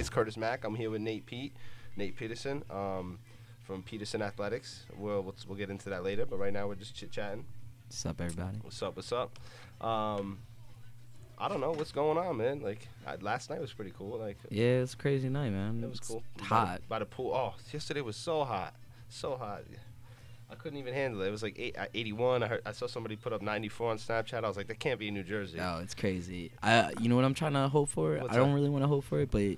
It's Curtis Mack. I'm here with Nate Pete, Nate Peterson, um, from Peterson Athletics. We'll, we'll we'll get into that later, but right now we're just chit chatting. What's up, everybody? What's up? What's up? Um, I don't know what's going on, man. Like I, last night was pretty cool. Like Yeah, it's a crazy night, man. it was It's cool. Hot. by the, by the pool. Oh, yesterday was so hot, so hot. I couldn't even handle it. It was like eight, uh, 81. I heard I saw somebody put up 94 on Snapchat. I was like, that can't be in New Jersey. Oh, it's crazy. I, you know what I'm trying to hope for? What's I don't that? really want to hope for it, but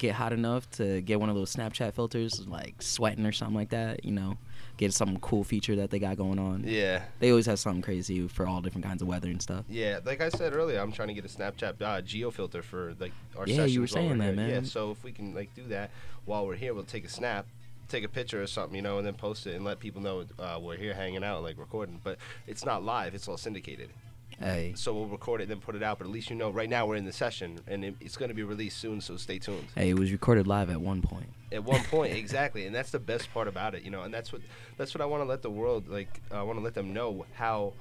get hot enough to get one of those Snapchat filters, like sweating or something like that. You know, get some cool feature that they got going on. Yeah. They always have something crazy for all different kinds of weather and stuff. Yeah, like I said earlier, I'm trying to get a Snapchat uh, geo filter for like our Yeah, you were saying that, here. Yeah, so if we can like do that while we're here, we'll take a snap, take a picture or something, you know, and then post it and let people know uh, we're here hanging out, like recording. But it's not live; it's all syndicated. Hey, So we'll record it and then put it out. But at least you know, right now we're in the session, and it, it's going to be released soon. So stay tuned. hey, it was recorded live at one point. At one point, exactly, and that's the best part about it, you know. And that's what that's what I want to let the world like. I want to let them know how,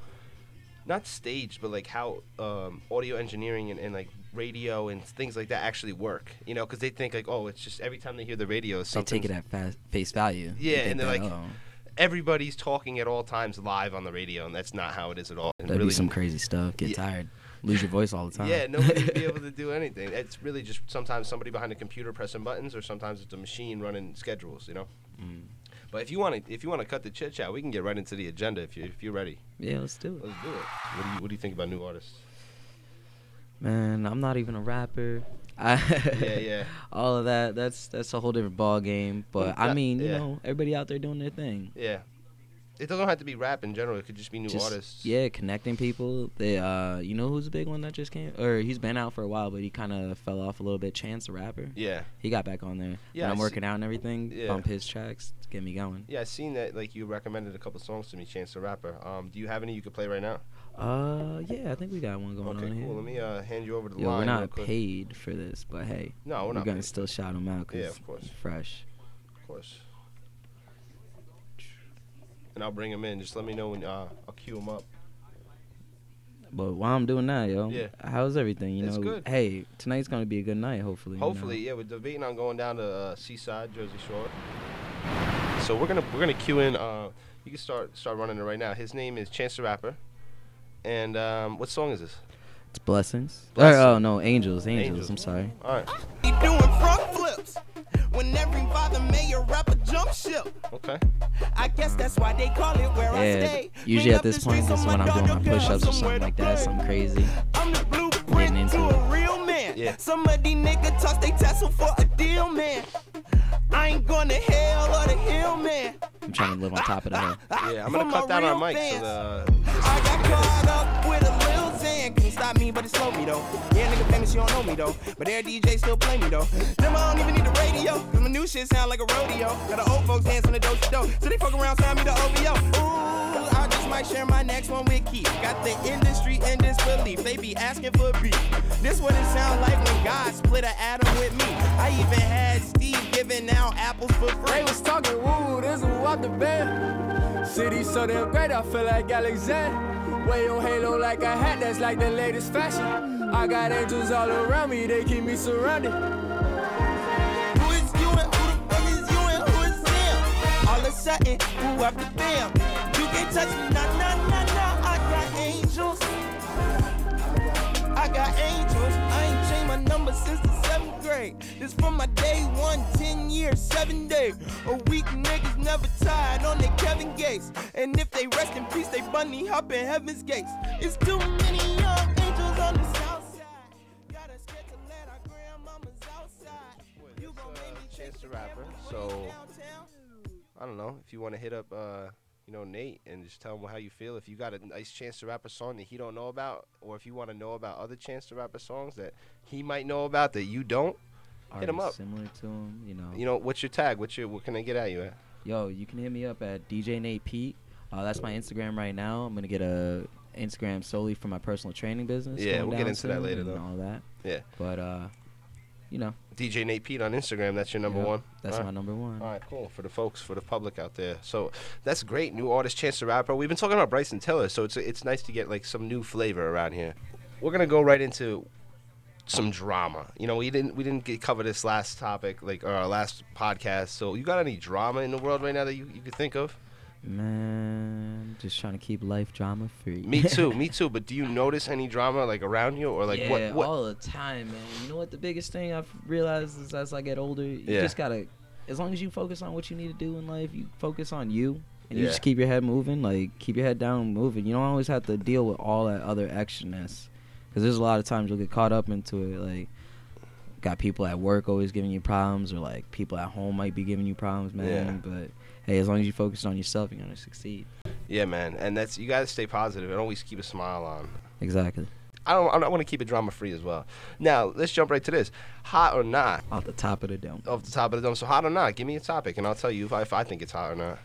not staged, but like how um, audio engineering and, and like radio and things like that actually work. You know, because they think like, oh, it's just every time they hear the radio, They take it at fa- face value. Yeah, and they're that, like, oh, everybody's talking at all times live on the radio, and that's not how it is at all. And that'd really, be some crazy stuff. Get Yeah. tired, lose your voice all the time. Yeah, nobody would be able to do anything. It's really just sometimes somebody behind a computer pressing buttons, or sometimes it's a machine running schedules. You know. Mm. But if you want to, if you want to cut the chit chat, we can get right into the agenda if you if you're ready. yeah, let's do it. Let's do it. What do you What do you think about new artists? Man, I'm not even a rapper. Yeah, yeah. All of that, that's that's a whole different ball game. But I mean, you yeah. know, everybody out there doing their thing. Yeah. It doesn't have to be rap in general. It could just be new Just- artists. Yeah, connecting people. They, uh, you know, who's a big one that just came, or he's been out for a while, but he kind of fell off a little bit. Chance the rapper. Yeah. He got back on there. Yeah, when I'm working out and everything. Yeah. Bump his tracks to get me going. Yeah, I seen that. Like you recommended a couple songs to me, Chance the Rapper. Um, do you have any you could play right now? Uh, yeah, I think we got one going okay, on here. cool. Let me uh, hand you over to the Yo, line. we're not paid for this, but hey, No, we're we're not. gonna paid. still shout them out because Yeah, of course. fresh. Of course. And I'll bring him in. Just let me know when uh, I'll cue him up. But while I'm doing that, yo, Yeah. how's everything? You It's know, good. hey, tonight's gonna be a good night. Hopefully. you know. Hopefully, yeah, we're debating on going down to uh, Seaside, Jersey Shore. So we're gonna we're gonna cue in. Uh, you can start start running it right now. His name is Chance the Rapper, and um, what song is this? It's blessings. Blessings. Or, oh no, angels, angels. Angels. I'm sorry. All right, He doing front flips. When every father may a rapper jump ship. okay. I guess that's why they call it where I Yeah. stay. Usually at this point, streets this is when I'm doing my can push-ups or something like that, something crazy. I'm the Getting blueprint into to it. a real man. Yeah. Some of these niggas toss they tassel for a deal, man. I ain't going to hell or the hill, man. I'm trying to live on top of the hill. Yeah, I'm gonna cut that our real mic so the. I got caught up with a lil Xan. Couldn't stop me, but it slowed me though. Yeah, nigga famous, you don't know me though. But their DJ still play me though. Them I don't even need the radio. Cause my new shit sound like a rodeo. Got the old folks dancing the dope dope. So they fuck around, sign me the OVO. Ooh, I just might share my next one with Keith. Got the industry in disbelief. They be asking for a beat. This what it sound like when God split an atom with me. I even had Steve giving out apples for free. They was talking woo, this was what the band. City so damn great, I feel like Alexander. Way on Halo like a hat, that's like the latest fashion. I got angels all around me, they keep me surrounded. Who is you and who the fuck is you and who is them? All of a sudden, who after them? You can't touch me, nah, nah, nah, nah. I got angels. I got angels. Number since the seventh grade. This from my day one, 10 years, seven days. A week niggas never tired on their Kevin Gates. And if they rest in peace, they bunny hop in heaven's gates. It's too many young angels on the south side. Got us scared to let our grandmamas outside. You gon' make me Chance the Rapper. So I don't know if you want to hit up, uh, you know, Nate and just tell him how you feel. If you got a nice Chance the Rapper song that he don't know about, or if you want to know about other Chance the Rapper songs that he might know about that you don't, hit him up. Similar to him, you know. you know, what's your tag? What's your what can I get at you at? Yo, you can hit me up at DJ Nate Pete. Uh, that's my Instagram right now. I'm gonna get a Instagram solely for my personal training business. Yeah, we'll get into that later, and though. All that. Yeah. But uh, you know, DJ Nate Pete on Instagram. That's your number yeah, one. That's All my right. number one. All right, cool for the folks, for the public out there. So that's great. New artist, Chance the Rapper. We've been talking about Bryson Tiller, so it's it's nice to get like some new flavor around here. We're gonna go right into some drama. You know, we didn't we didn't get cover this last topic like or our last podcast. So you got any drama in the world right now that you, you could think of? Man, just trying to keep life drama free. Me too, me too. But do you notice any drama like around you or like yeah, what what all the time, man. You know what? The biggest thing I've realized is as I get older, you Yeah. just gotta, as long as you focus on what you need to do in life, you focus on you, and you Yeah. just keep your head moving. Like keep your head down, moving. You don't always have to deal with all that other extraness, because there's a lot of times you'll get caught up into it. Like, got people at work always giving you problems, or like people at home might be giving you problems, man. But hey, as long as you focus on yourself, you're gonna succeed. Yeah, man. And that's you got to stay positive and always keep a smile on. Exactly. I don't I want to keep it drama free as well. Now, let's jump right to this. Hot or not? Off the top of the dome. Off the top of the dome. So hot or not? Give me a topic and I'll tell you if I, if I think it's hot or not.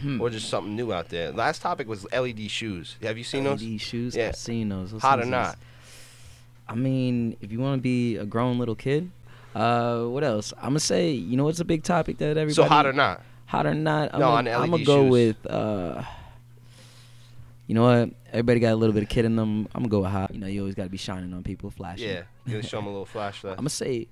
Hmm. Or just something new out there. Last topic was LED shoes. Have you seen those? LED shoes. Yeah. I've seen those. Those Hot or things not? I mean, if you want to be a grown little kid, uh, what else? I'm gonna say, you know, what's a big topic that everybody. So hot or not? Hot or not? I'm No, gonna, on I'm gonna go shoes. with. Uh, you know what? Everybody got a little bit of kid in them. I'm gonna go with hot. You know, you always gotta be shining on people, flashing. Yeah. You're gonna show them a little flashlight. I'm gonna say,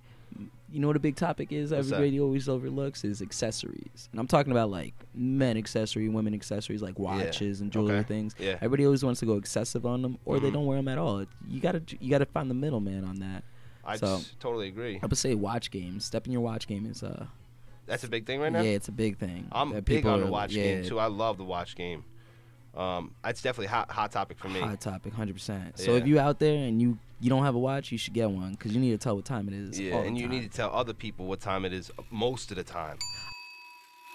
you know what a big topic is? What's that? Everybody always overlooks is accessories, and I'm talking about like men accessory, women accessories like watches and jewelry Okay. things. Yeah. Everybody always wants to go excessive on them, or they Mhm. don't wear them at all. You gotta you gotta find the middleman on that. I so- totally agree. I would say watch game. Step in your watch game is uh That's a big thing right now. yeah, it's a big thing. I'm that big on the are- watch yeah, game too. I love the watch game. Um, it's definitely hot hot topic for me. Hot topic, hundred percent. So if Yeah. you out there and you you don't have a watch, you should get one because you need to tell what time it is. Yeah, and you need to tell other people what time it is most of the time.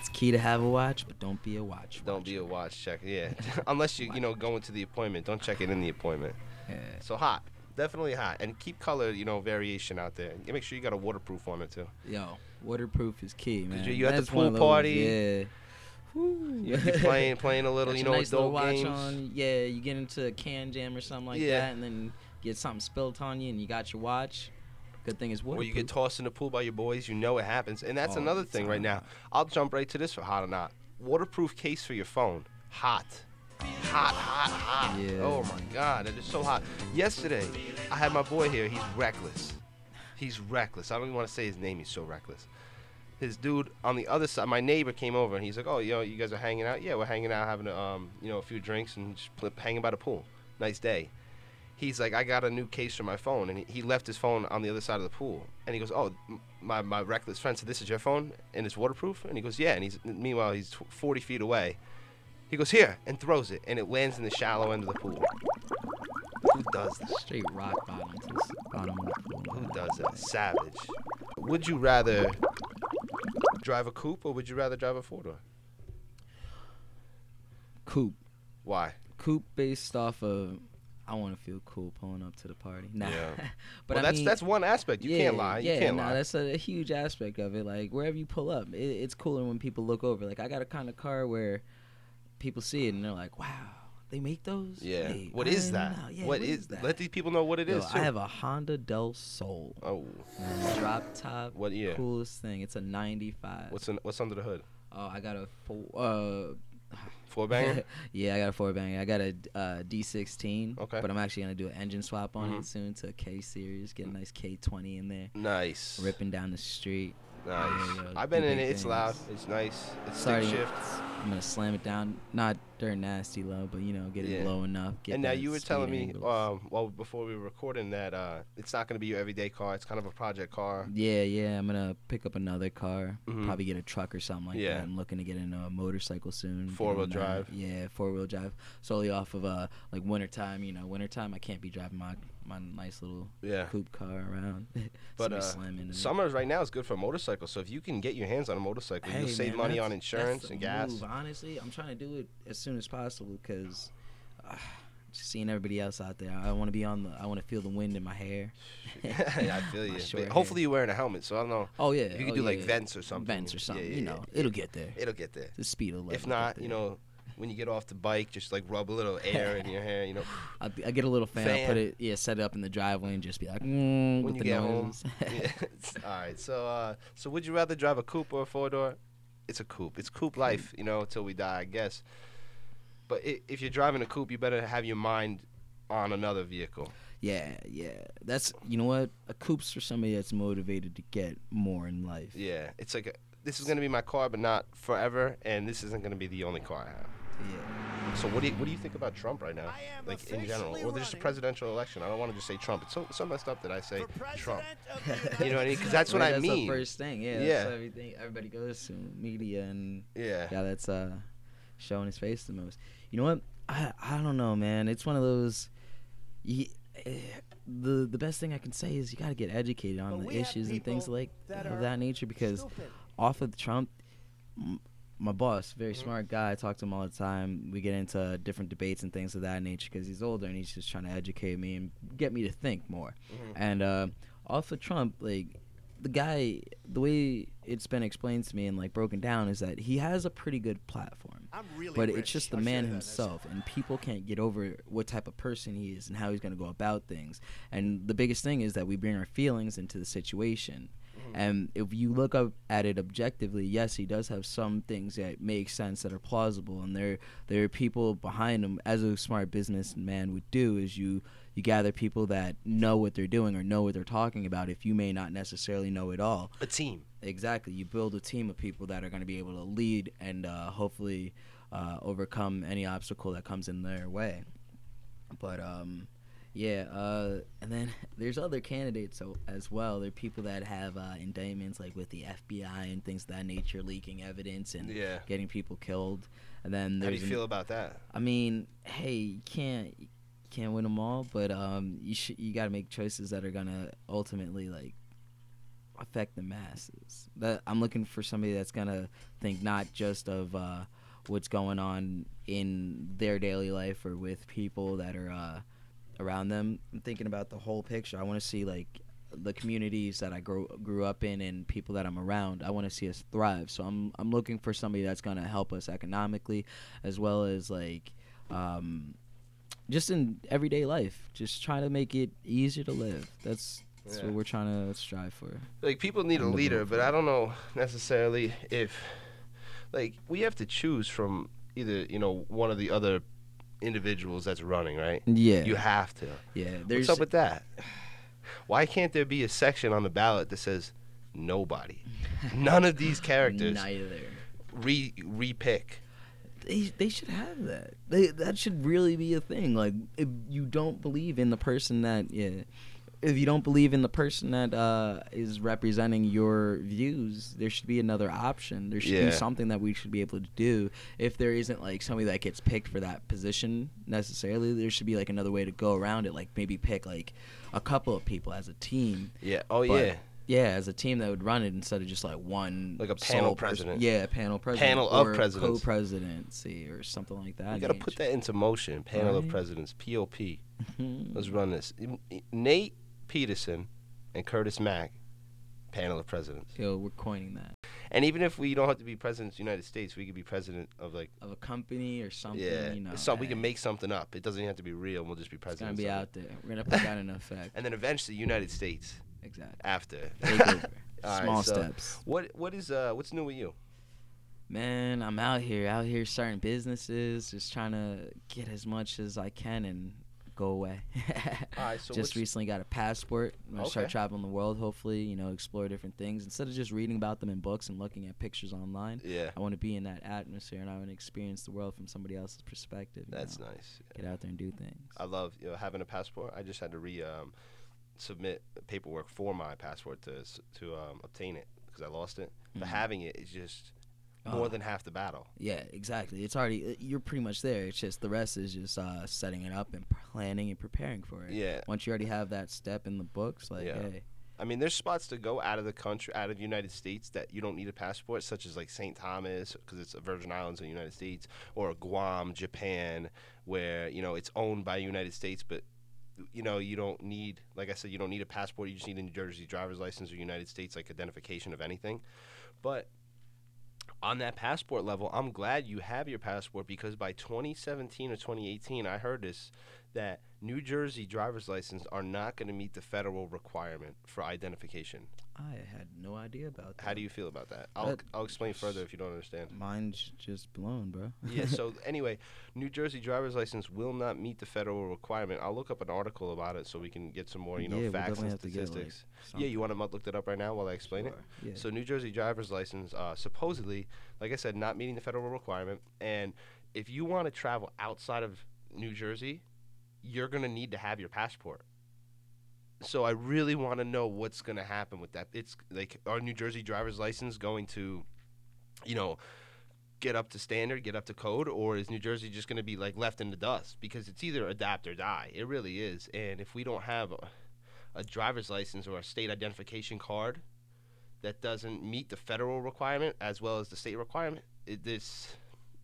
It's key to have a watch, but don't be a watch. Don't be a watch checker. Yeah, unless you you know go into the appointment. Don't check it in the appointment. Yeah. So hot, definitely hot, and keep color you know variation out there. Make sure you got a waterproof on it too. Yo, waterproof is key, man. you- you at the pool those- party, Yeah. Woo. You be playing playing a little you know nice adult watch games. on. Yeah, you get into a can jam or something like Yeah. that, and then get something spilled on you, and you got your watch. Good thing is Or you get tossed in the pool by your boys, you know it happens. And that's oh, All another thing right now. I'll jump right to this for hot or not. Waterproof case for your phone. Hot. Hot, hot, hot. Yeah. Oh my God, it is so hot. Yesterday, I had my boy here. He's reckless. He's reckless. I don't even want to say his name. He's so reckless. His dude on the other side, my neighbor came over and he's like, "Oh, yo, you guys are hanging out? Yeah, we're hanging out, having a, um, you know, a few drinks and just pl- hanging by the pool. Nice day." He's like, "I got a new case for my phone," and he, he left his phone on the other side of the pool. And he goes, "Oh, my my reckless friend said this is your phone and it's waterproof." And he goes, "Yeah." And he's meanwhile he's 40 feet away. He goes here and throws it, and it lands in the shallow end of the pool. Who does that? straight rock bottom to the bottom of the pool. Who does that? Savage. Would you rather drive a coupe or would you rather drive a four door? Coupe. Why? Coupe based off of I want to feel cool pulling up to the party. Nah. Yeah. but well, that's mean, that's one aspect. You yeah, can't lie. You Yeah, can't nah, lie. that's a, a huge aspect of it. Like wherever you pull up, it, it's cooler when people look over. Like I got a kind of car where people see it and they're like, "Wow, they make those." Yeah. Wait, what I is that? Yeah, what is, that? Let these people know what it Yo, is. I have a Honda Del Sol. Oh, drop top. What year? Coolest thing. It's a '95. what's in, what's under the hood? Oh, I got a four. Uh, Four banger. yeah, I got a four banger. I got a uh, D16. Okay. But I'm actually gonna do an engine swap on Mhm. it soon to a K series. Get a nice K20 in there. nice. Ripping down the street. Nice. I've been in it. It's things. loud. It's nice. It's Sorry. stick shift. I'm gonna slam it down, not dirt nasty low, but you know, get it Yeah. low enough. Get and now you were telling me, um, well, before we were recording that uh, it's not going to be your everyday car. It's kind of a project car. yeah, yeah, I'm gonna pick up another car, Mhm. probably get a truck or something like Yeah. that. I'm looking to get into a motorcycle soon. Four-wheel drive. Yeah, four wheel drive. Solely off of uh like wintertime. You know, wintertime I can't be driving my my nice little Yeah. coupe car around. But uh, Somebody slam into it. summers right now is good for motorcycles. So if you can get your hands on a motorcycle, Hey, you'll save money on insurance and gas. move. Honestly, I'm trying to do it as soon as possible because uh, just seeing everybody else out there, I want to be on the. I want to feel the wind in my hair. yeah, I feel you. But hopefully you're wearing a helmet, so I don't know. Oh yeah, you could oh, do like yeah. vents or something. Vents or something. yeah, you yeah. know, it'll get there. It'll get there. The speed will. If not, you know, when you get off the bike, just like rub a little air in your hair. You know, I, I get a little fan, I Fan. put it, yeah, set it up in the driveway and just be like, mm, when with you the get home. noise. Yeah, all right. So, uh, so would you rather drive a coupe or a four door? It's a coupe. It's coupe life, you know, till we die, I guess. But i if you're driving a coupe, you better have your mind on another vehicle. Yeah, yeah. That's you know what a coupe's for somebody that's motivated to get more in life. Yeah, it's like a, this is gonna be my car, but not forever, and this isn't gonna be the only car I have. Yeah. So what do you what do you think about Trump right now, I am like in general, officially or just a presidential election? I don't want to just say Trump. It's so so messed up that I say Trump. president of the You know what I mean? Because that's what Right, I that's mean. the first thing. Yeah. Yeah. That's everything. Everybody goes to media and Yeah. yeah, that's uh showing his face the most. You know what? I I don't know, man. It's one of those. You, eh, the the best thing I can say is you got to get educated on But the issues and things like that of that nature because Stupid. off of Trump, m- my boss, very Mm-hmm. smart guy. I talk to him all the time. We get into different debates and things of that nature because he's older and he's just trying to educate me and get me to think more. Mm-hmm. And uh, off of Trump, like the guy, the way it's been explained to me and like broken down is that he has a pretty good platform really but rich. it's just the I'll man himself and people can't get over what type of person he is and how he's going to go about things. And the biggest thing is that we bring our feelings into the situation. Mm-hmm. And if you look up at it objectively yes he does have some things that make sense that are plausible and there there are people behind him. As a smart businessman would do is you you gather people that know what they're doing or know what they're talking about if you may not necessarily know it all. A team. Exactly. You build a team of people that are going to be able to lead and uh, hopefully uh, overcome any obstacle that comes in their way. But um, yeah, uh, and then there's other candidates as well. There are people that have uh, indictments like with the FBI and things of that nature, leaking evidence and Yeah. getting people killed. And then How do you an- feel about that? I mean, hey, you can't you can't win them all, but um, you should you got to make choices that are gonna ultimately like affect the masses. That I'm looking for somebody that's gonna think not just of uh, what's going on in their daily life or with people that are uh, around them. I'm thinking about the whole picture. I want to see like the communities that I grew grew up in and people that I'm around. I want to see us thrive. So I'm I'm looking for somebody that's gonna help us economically, as well as like. Um, just in everyday life, just trying to make it easier to live. That's that's Yeah. what we're trying to strive for. Like people need a And the leader, but I don't know necessarily if like we have to choose from either, you know, one of the other individuals that's running, right? Yeah, You have to. yeah. There's What's up with that? Why can't there be a section on the ballot that says nobody? None of these characters neither. re repick. They they should have that. They that should really be a thing. Like if you don't believe in the person that yeah. If you don't believe in the person that uh, is representing your views, there should be another option. There should Yeah. be something that we should be able to do. If there isn't like somebody that gets picked for that position necessarily, there should be like another way to go around it. Like maybe pick like a couple of people as a team Yeah. Oh But- yeah. Yeah, as a team that would run it instead of just like one Like a panel president. Yeah, panel president. Panel of or presidents. co-presidency or something like that. We got to put that into motion. Panel of Presidents, POP. Let's run this. Nate Peterson and Curtis Mack, panel of presidents. Yo, we're coining that And even if we don't have to be president of the United States, we could be president of like of a company or something. yeah, you know, we can make something up. It doesn't even have to be real. We'll just be president. It's gonna be out there. We're gonna put that in effect. And then eventually, United States Exactly. after. Takeover. All right, Small so steps. What what is uh what's new with you? Man, I'm out here, out here starting businesses, just trying to get as much as I can and go away. All right, so just recently got a passport. I'm gonna start traveling the world. Hopefully, you know, explore different things instead of just reading about them in books and looking at pictures online. Yeah, I want to be in that atmosphere and I want to experience the world from somebody else's perspective. that's know? nice. Get out there and do things. I love you know, having a passport. I just had to re um, submit paperwork for my passport to to um, obtain it because I lost it. But Mhm. having it is just more Oh. than half the battle. Yeah, exactly. It's already uh, you're pretty much there. It's just the rest is just uh, setting it up and planning and preparing for it. Yeah. Once you already have that step in the books, like Yeah. hey, I mean, there's spots to go out of the country, out of the United States that you don't need a passport, such as like St. Thomas, because it's a Virgin Islands of the United States, or Guam, Japan, where you know it's owned by the United States, but you know you don't need, like I said, you don't need a passport. You just need a New Jersey driver's license or United States like identification of anything. But on that passport level, I'm glad you have your passport because by 2017 or 2018, I heard this that New Jersey driver's license are not going to meet the federal requirement for identification. I had no idea about that. How do you feel about that? I'll That- I'll explain further if you don't understand. Mine's just blown, bro. yeah. So anyway, New Jersey driver's license will not meet the federal requirement. I'll look up an article about it so we can get some more, you know, Yeah, facts and to get, like, statistics. yeah, you want to look that up right now while I explain it? Yeah. So New Jersey driver's license, uh, supposedly, like I said, not meeting the federal requirement. And if you want to travel outside of New Jersey, you're gonna need to have your passport. So I really want to know what's gonna happen with that. It's like our New Jersey driver's license going to, you know, get up to standard, get up to code, or is New Jersey just gonna be like left in the dust? Because it's either adapt or die. It really is. And if we don't have a, a driver's license or a state identification card that doesn't meet the federal requirement as well as the state requirement, it, this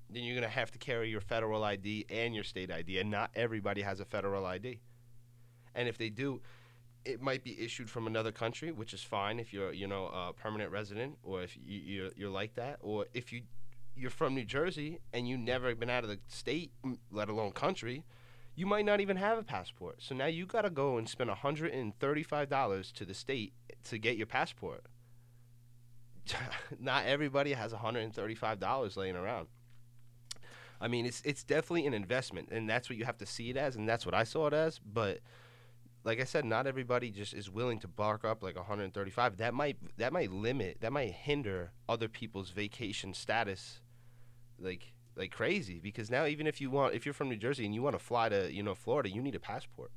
then you're gonna have to carry your federal ID and your state ID, and not everybody has a federal ID. And if they do, it might be issued from another country, which is fine if you're you know a permanent resident or if you, you're you're like that, or if you you're from New Jersey and you never been out of the state, let alone country, you might not even have a passport. So now you got to go and spend $135 to the state to get your passport. not everybody has $135 laying around. I mean, it's it's definitely an investment, and that's what you have to see it as, and that's what I saw it as. But like I said, not everybody just is willing to bark up like 135. That might that might limit, that might hinder other people's vacation status, like like crazy. Because now, even if you want, if you're from New Jersey and you want to fly to you know Florida, you need a passport.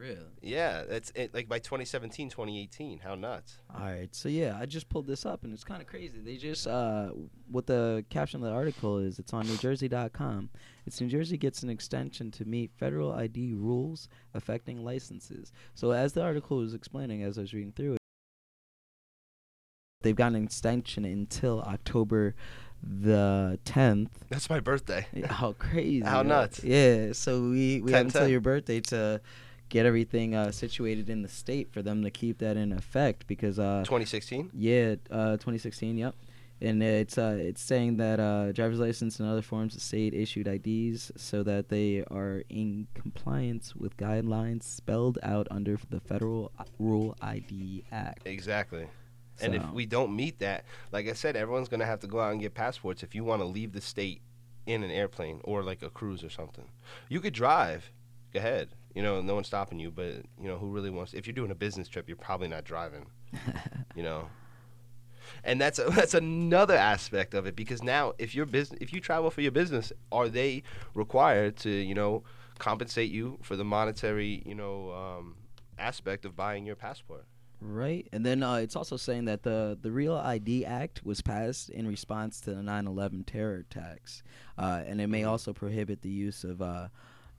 Really? Yeah, that's it. Like by 2017, 2018, how nuts. All right, so yeah, I just pulled this up and it's kind of crazy. They just uh, what the caption of the article is. It's on NewJersey.com. It's New Jersey gets an extension to meet federal ID rules affecting licenses. So as the article was explaining, as I was reading through it, they've got an extension until October the 10th. That's my birthday. How crazy! How nuts. Yeah, so we we have until 10. your birthday to get everything uh, situated in the state for them to keep that in effect because uh, 2016. yeah, uh, 2016. Yep. And it's uh, it's saying that uh, driver's license and other forms of state issued IDs so that they are in compliance with guidelines spelled out under the Federal Real ID Act. Exactly. And if we don't meet that, like I said, everyone's gonna have to go out and get passports if you want to leave the state in an airplane or like a cruise or something. You could drive, go ahead. You know, no one's stopping you. But you know, who really wants? If you're doing a business trip, you're probably not driving. you know. And that's a, that's another aspect of it because now if your business if you travel for your business, are they required to you know compensate you for the monetary you know um, aspect of buying your passport? Right, and then uh, it's also saying that the the Real ID Act was passed in response to the 9/11 terror attacks, uh, and it may also prohibit the use of uh,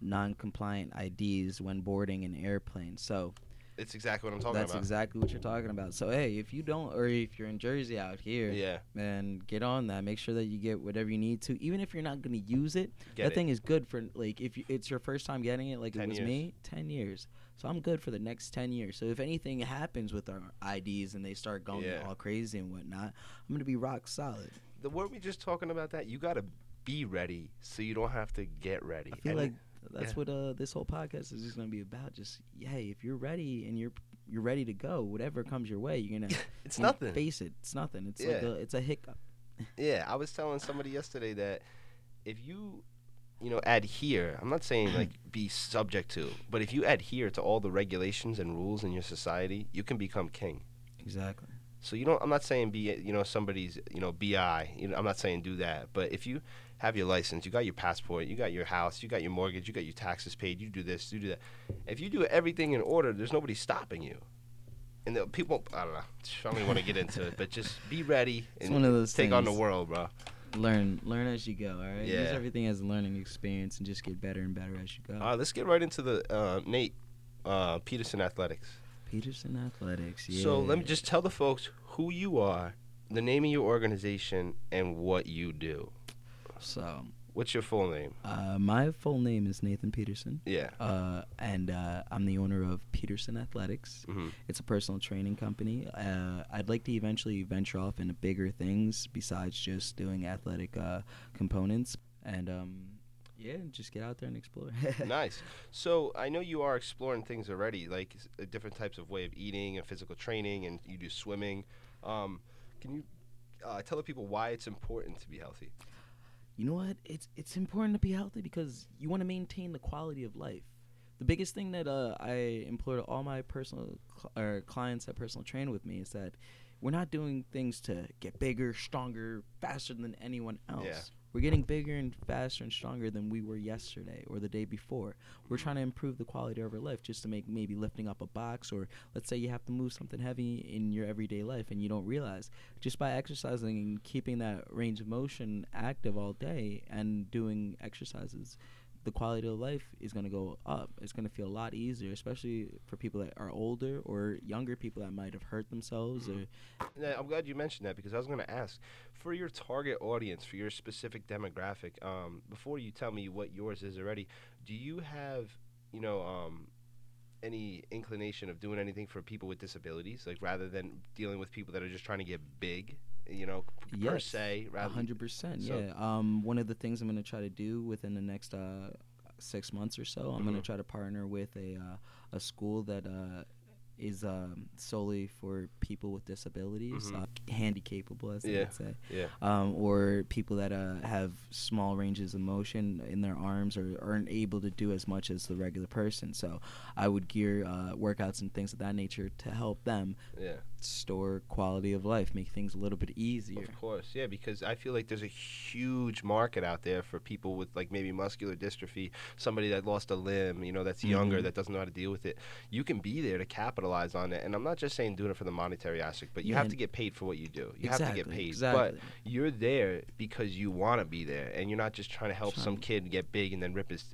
non-compliant IDs when boarding an airplane. So It's exactly what I'm talking that's about. That's exactly what you're talking about. So hey, if you don't, or if you're in Jersey out here, yeah, man, get on that. Make sure that you get whatever you need to, even if you're not going to use it. Get that it. thing is good for like if you, it's your first time getting it, like 10 it was years. me, ten years. So I'm good for the next ten years. So if anything happens with our IDs and they start going Yeah. all crazy and whatnot, I'm gonna be rock solid. the weren't we just talking about that? You got to be ready so you don't have to get ready. I feel And like that's yeah. what uh this whole podcast is just gonna be about. Just hey, if you're ready and you're you're ready to go, whatever comes your way, you're gonna it's nothing. Face it, it's nothing. It's like a, it's a hiccup. Yeah, I was telling somebody yesterday that if you, you know, adhere, I'm not saying like be subject to, but if you adhere to all the regulations and rules in your society, you can become king. Exactly. So you don't. I'm not saying be you know somebody's you know bi. You know I'm not saying do that. But if you have your license, you got your passport, you got your house, you got your mortgage, you got your taxes paid, you do this, you do that. If you do everything in order, there's nobody stopping you. And the people, I don't know. I don't even want to get into it, but just be ready It's and one of those take on the world, bro. Learn learn as you go. All right. yeah. Use everything as a learning experience and just get better and better as you go. Uh, let's get right into the uh, Nate uh, Peterson Athletics. Peterson Athletics. Yeah. So let me just tell the folks who you are, the name of your organization, and what you do. So, What's your full name? uh, my full name is Nathan Peterson, Yeah. uh, and uh, I'm the owner of Peterson Athletics. hmm It's a personal training company. Uh, I'd like to eventually venture off into bigger things besides just doing athletic uh, components. And um, Yeah, just get out there and explore. nice. So I know you are exploring things already, like uh, different types of way of eating and physical training, and you do swimming. Um, can you uh, tell the people why it's important to be healthy? You know what? It's it's important to be healthy because you want to maintain the quality of life. The biggest thing that uh, I implore to all my personal cl- or clients that personal train with me is that we're not doing things to get bigger, stronger, faster than anyone else. Yeah. We're getting bigger and faster and stronger than we were yesterday or the day before. We're mm-hmm. trying to improve the quality of our life just to make maybe lifting up a box or let's say you have to move something heavy in your everyday life and you don't realize just by exercising and keeping that range of motion active all day and doing exercises the quality of life is going to go up. It's going to feel a lot easier, especially for people that are older or younger people that might have hurt themselves or Yeah, I'm glad you mentioned that because I was going to ask for your target audience, for your specific demographic. Um, before you tell me what yours is already, do you have, you know, um, any inclination of doing anything for people with disabilities, like rather than dealing with people that are just trying to get big, you know, p- per Yes, se, rather. hundred percent, so- yeah. Um, one of the things I'm gonna try to do within the next uh, six months or so, I'm gonna Mhm. try to partner with a uh, a school that uh, is um, solely for people with disabilities, Mhm. uh, handy capable, as they Yeah. would say, Yeah. um, or people that uh, have small ranges of motion in their arms or aren't able to do as much as the regular person. So I would gear uh, workouts and things of that nature to help them Yeah. Store quality of life, make things a little bit easier. Of course, yeah, because I feel like there's a huge market out there for people with like maybe muscular dystrophy, somebody that lost a limb, you know, that's younger, Mhm. that doesn't know how to deal with it. You can be there to capitalize on it, and I'm not just saying doing it for the monetary aspect, but you Yeah, have to get paid for what you do. You have to get paid, exactly. but you're there because you want to be there, and you're not just trying to help some Trying- kid get big and then rip his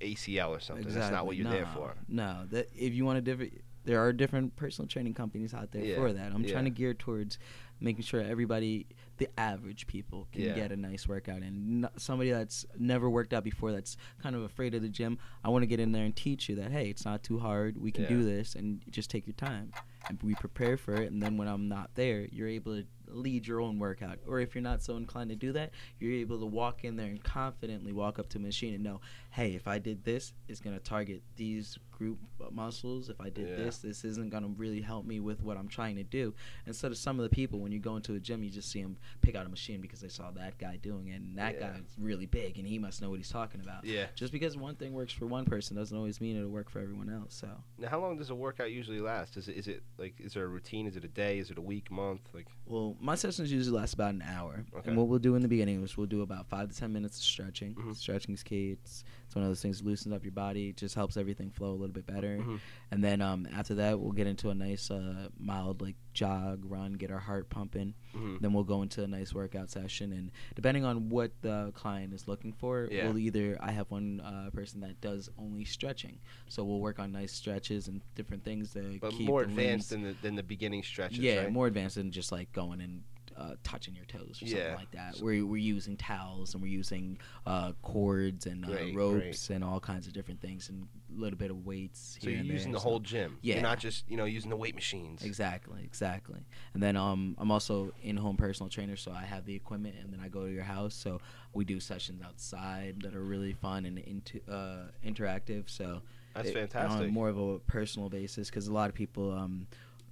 ACL or something. Exactly. That's not what you're no, there for. No, that if you want a different, there are different personal training companies out there Yeah, for that. I'm yeah. trying to gear towards making sure everybody, the average people, can Yeah. get a nice workout. And not, somebody that's never worked out before, that's kind of afraid of the gym, I want to get in there and teach you that hey, it's not too hard. We can do this, and just take your time. And we prepare for it, and then when I'm not there, you're able to lead your own workout. Or if you're not so inclined to do that, you're able to walk in there and confidently walk up to a machine and know, hey, if I did this, it's gonna target these group muscles. If I did Yeah. this, this isn't gonna really help me with what I'm trying to do. Instead of some of the people, when you go into a gym, you just see them pick out a machine because they saw that guy doing it, and that Yeah. guy's really big and he must know what he's talking about. Yeah. Just because one thing works for one person doesn't always mean it'll work for everyone else. So. Now, how long does a workout usually last? Is it is it like is there a routine? Is it a day? Is it a week, month? Like Well, my sessions usually last about an hour. Okay. And what we'll do in the beginning is we'll do about five to ten minutes of stretching. Mhm. Stretching is key. It's, it's one of those things that loosens up your body, just helps everything flow a little bit better. Mhm. And then um, after that, we'll get into a nice uh, mild like jog, run, get our heart pumping. Mhm. Then we'll go into a nice workout session, and depending on what the client is looking for, Yeah. we'll either I have one uh, person that does only stretching, so we'll work on nice stretches and different things to but keep more advanced than the than the beginning stretches. yeah, right? more advanced than just like going and uh, touching your toes or something Yeah. like that. We're we're using towels and we're using uh, cords and uh, Great, ropes and all kinds of different things and a little bit of weights. So you're using the so- whole gym. Yeah. You're not just you know using the weight machines. Exactly, exactly. And then um, I'm also in-home personal trainer, so I have the equipment, and then I go to your house. So we do sessions outside that are really fun and into, uh, interactive. So That's it- fantastic. On more of a personal basis, because a lot of people um,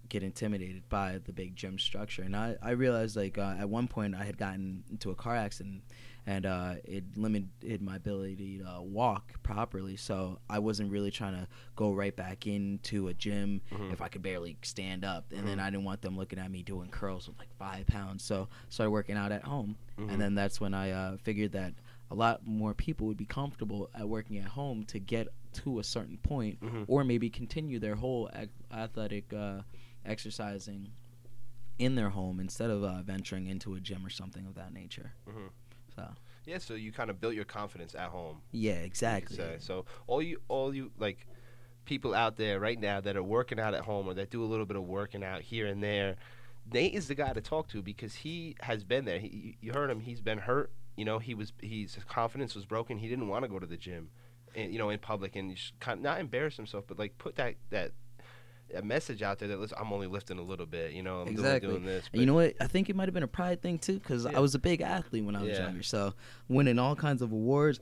get intimidated by the big gym structure, and I I realized like uh, at one point I had gotten into a car accident, and uh, it limited my ability to walk properly. So I wasn't really trying to go right back into a gym Mhm. if I could barely stand up, and then Mhm. I didn't want them looking at me doing curls with like five pounds. So started working out at home, Mhm. and then that's when I uh, figured that a lot more people would be comfortable at working at home to get to a certain point, Mhm. or maybe continue their whole ac- athletic uh, exercising in their home instead of uh, venturing into a gym or something of that nature. Mhm. So Yeah, so you kind of built your confidence at home. yeah, exactly. So all you all you like people out there right now that are working out at home or that do a little bit of working out here and there, Nate is the guy to talk to because he has been there. He, you heard him. He's been hurt. You know, he was he's his confidence was broken. He didn't want to go to the gym, and you know, in public and kind of not embarrass himself, but like put that that. A message out there that listen, I'm only lifting a little bit, you know. I'm doing- Exactly. doing, this. And you know what? I think it might have been a pride thing too, because Yeah. I was a big athlete when I was Yeah. younger. So winning all kinds of awards,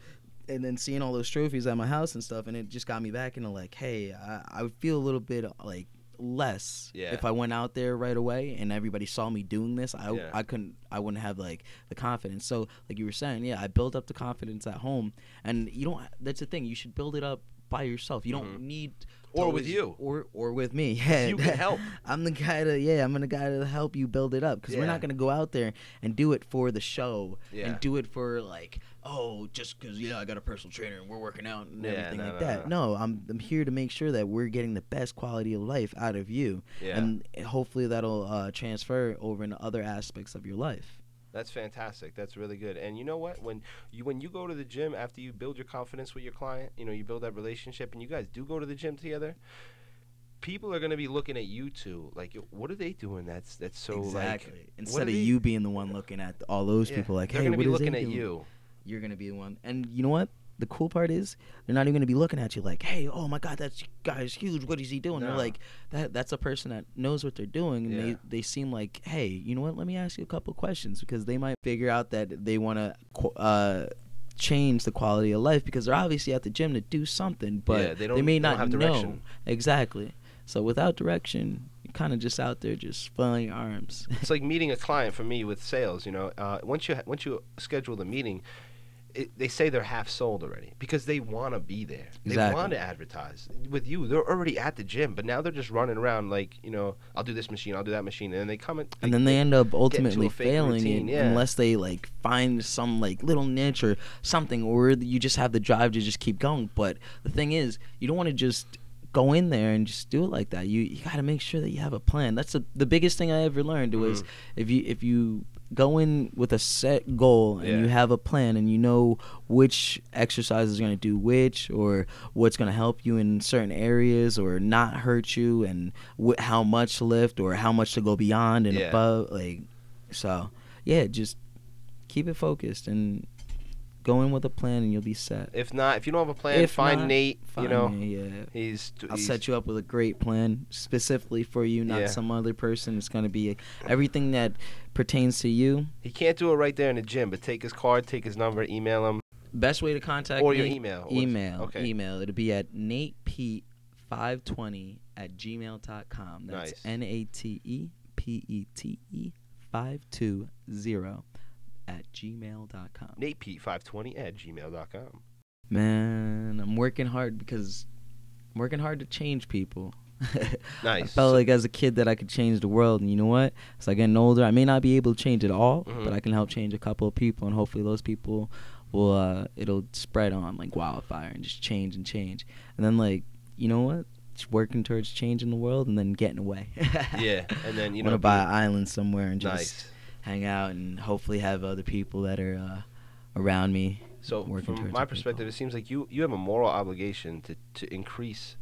and then seeing all those trophies at my house and stuff, and it just got me back into like, hey, I, I would feel a little bit like less Yeah. if I went out there right away and everybody saw me doing this. I Yeah. I couldn't I wouldn't have like the confidence. So like you were saying, yeah, I built up the confidence at home, and you don't. That's the thing. You should build it up by yourself. You don't need Mm-hmm. Or with you. or or with me. Yeah, You can help. I'm the guy to yeah, I'm the guy to help you build it up because we're not gonna go out there and do it for the show Yeah. and do it for like oh just because yeah I got a personal trainer and we're working out and Yeah, everything no, like no, that. No, I'm I'm here to make sure that we're getting the best quality of life out of you, Yeah. and hopefully that'll uh, transfer over into other aspects of your life. That's fantastic. That's really good. And you know what? When you when you go to the gym after you build your confidence with your client, you know, you build that relationship and you guys do go to the gym together, people are going to be looking at you two like, what are they doing that's that's so like Instead of they- you being the one looking at all those Yeah, people, like they're hey, gonna what be they looking at doing? you. you're gonna be the one. And you know what? The cool part is they're not even gonna be looking at you like, "Hey, oh my God, that guy's huge. What is he doing?" They're like, "That that's a person that knows what they're doing." And Yeah. they they seem like, "Hey, you know what? Let me ask you a couple questions because they might figure out that they want to uh, change the quality of life because they're obviously at the gym to do something, but Yeah, they don't- may they have know direction. exactly. So without direction, you're kind of just out there just flailing your arms. It's like meeting a client for me with sales. You know, uh, once you once you schedule the meeting, it, they say they're half sold already because they want to be there. They Exactly. want to advertise with you. They're already at the gym, but now they're just running around like you know, I'll do this machine, I'll do that machine, and then they come in. and then they end up ultimately failing routine, it yeah. unless they like find some like little niche or something or you just have the drive to just keep going but the thing is you don't want to just go in there and just do it like that you you got to make sure that you have a plan that's the the biggest thing i ever learned was Mhm. if you if you go in with a set goal and you have a plan and you know which exercise is going to do which or what's going to help you in certain areas or not hurt you and wh- how much to lift or how much to go beyond and Yeah. above like so yeah just keep it focused and go in with a plan and you'll be set If not, if you don't have a plan, If find not, Nate. Find you know, me, yeah he's. I'll he's set you up with a great plan specifically for you, not Yeah. some other person. It's going to be everything that pertains to you. He can't do it right there in the gym, but take his card, take his number, email him, Best way to contact or me, your email. Email, Okay. email. It'll be at natepete520 at gmail.com. That's Nice. N A T E P E T E 520 at gmail.com. NatePete520 at gmail.com. Man, I'm working hard because I'm working hard to change people. Nice. I felt like as a kid that I could change the world, and you know what? As I getting older, I may not be able to change it all, Mhm. but I can help change a couple of people, and hopefully those people will uh, it'll spread on like wildfire and just change and change, and then like you know what? Just working towards changing the world and then getting away. Yeah, and then, you know, want to buy an island somewhere and just Nice. Hang out and hopefully have other people that are uh, around me. So from my other people. perspective, it seems like you you have a moral obligation to to increase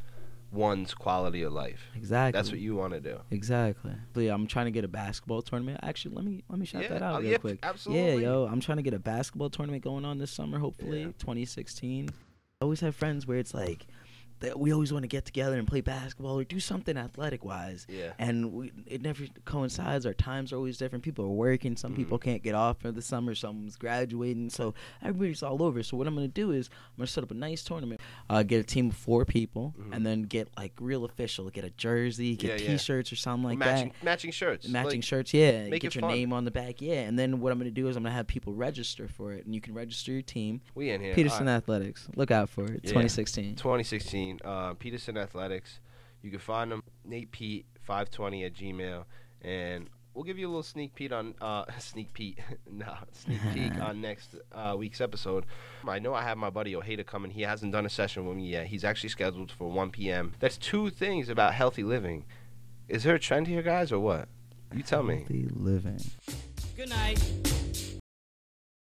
one's quality of life. Exactly. That's what you want to do. Exactly. I'm trying to get a basketball tournament. Actually, let me let me shout Yeah, that out oh, real yeah, quick. absolutely. Yeah, yo, I'm trying to get a basketball tournament going on this summer. Hopefully, Yeah. 2016. I always have friends where it's like that we always want to get together and play basketball or do something athletic wise. Yeah. And we, it never coincides. Our times are always different. People are working. Some people Mhm. can't get off for the summer. Someone's graduating. So everybody's all over. So what I'm gonna do is I'm gonna set up a nice tournament. Uh, get a team of four people, Mhm. and then get like real official. Get a jersey. Get Yeah, yeah. T-shirts or something like matching that matching shirts. matching like, shirts yeah make get your fun. name on the back yeah and then what i'm gonna do is i'm gonna have people register for it and you can register your team We in here. peterson right. athletics look out for it Yeah. 2016 2016, uh, Peterson Athletics. You can find them, Nate Pete 520 at Gmail, and we'll give you a little sneak peek on uh, sneak peek, no, sneak peek on next uh, week's episode. I know I have my buddy Ojeda coming. He hasn't done a session with me yet. He's actually scheduled for 1 p.m. That's two things about healthy living. Is there a trend here, guys, or what? You tell me. Healthy living Good night.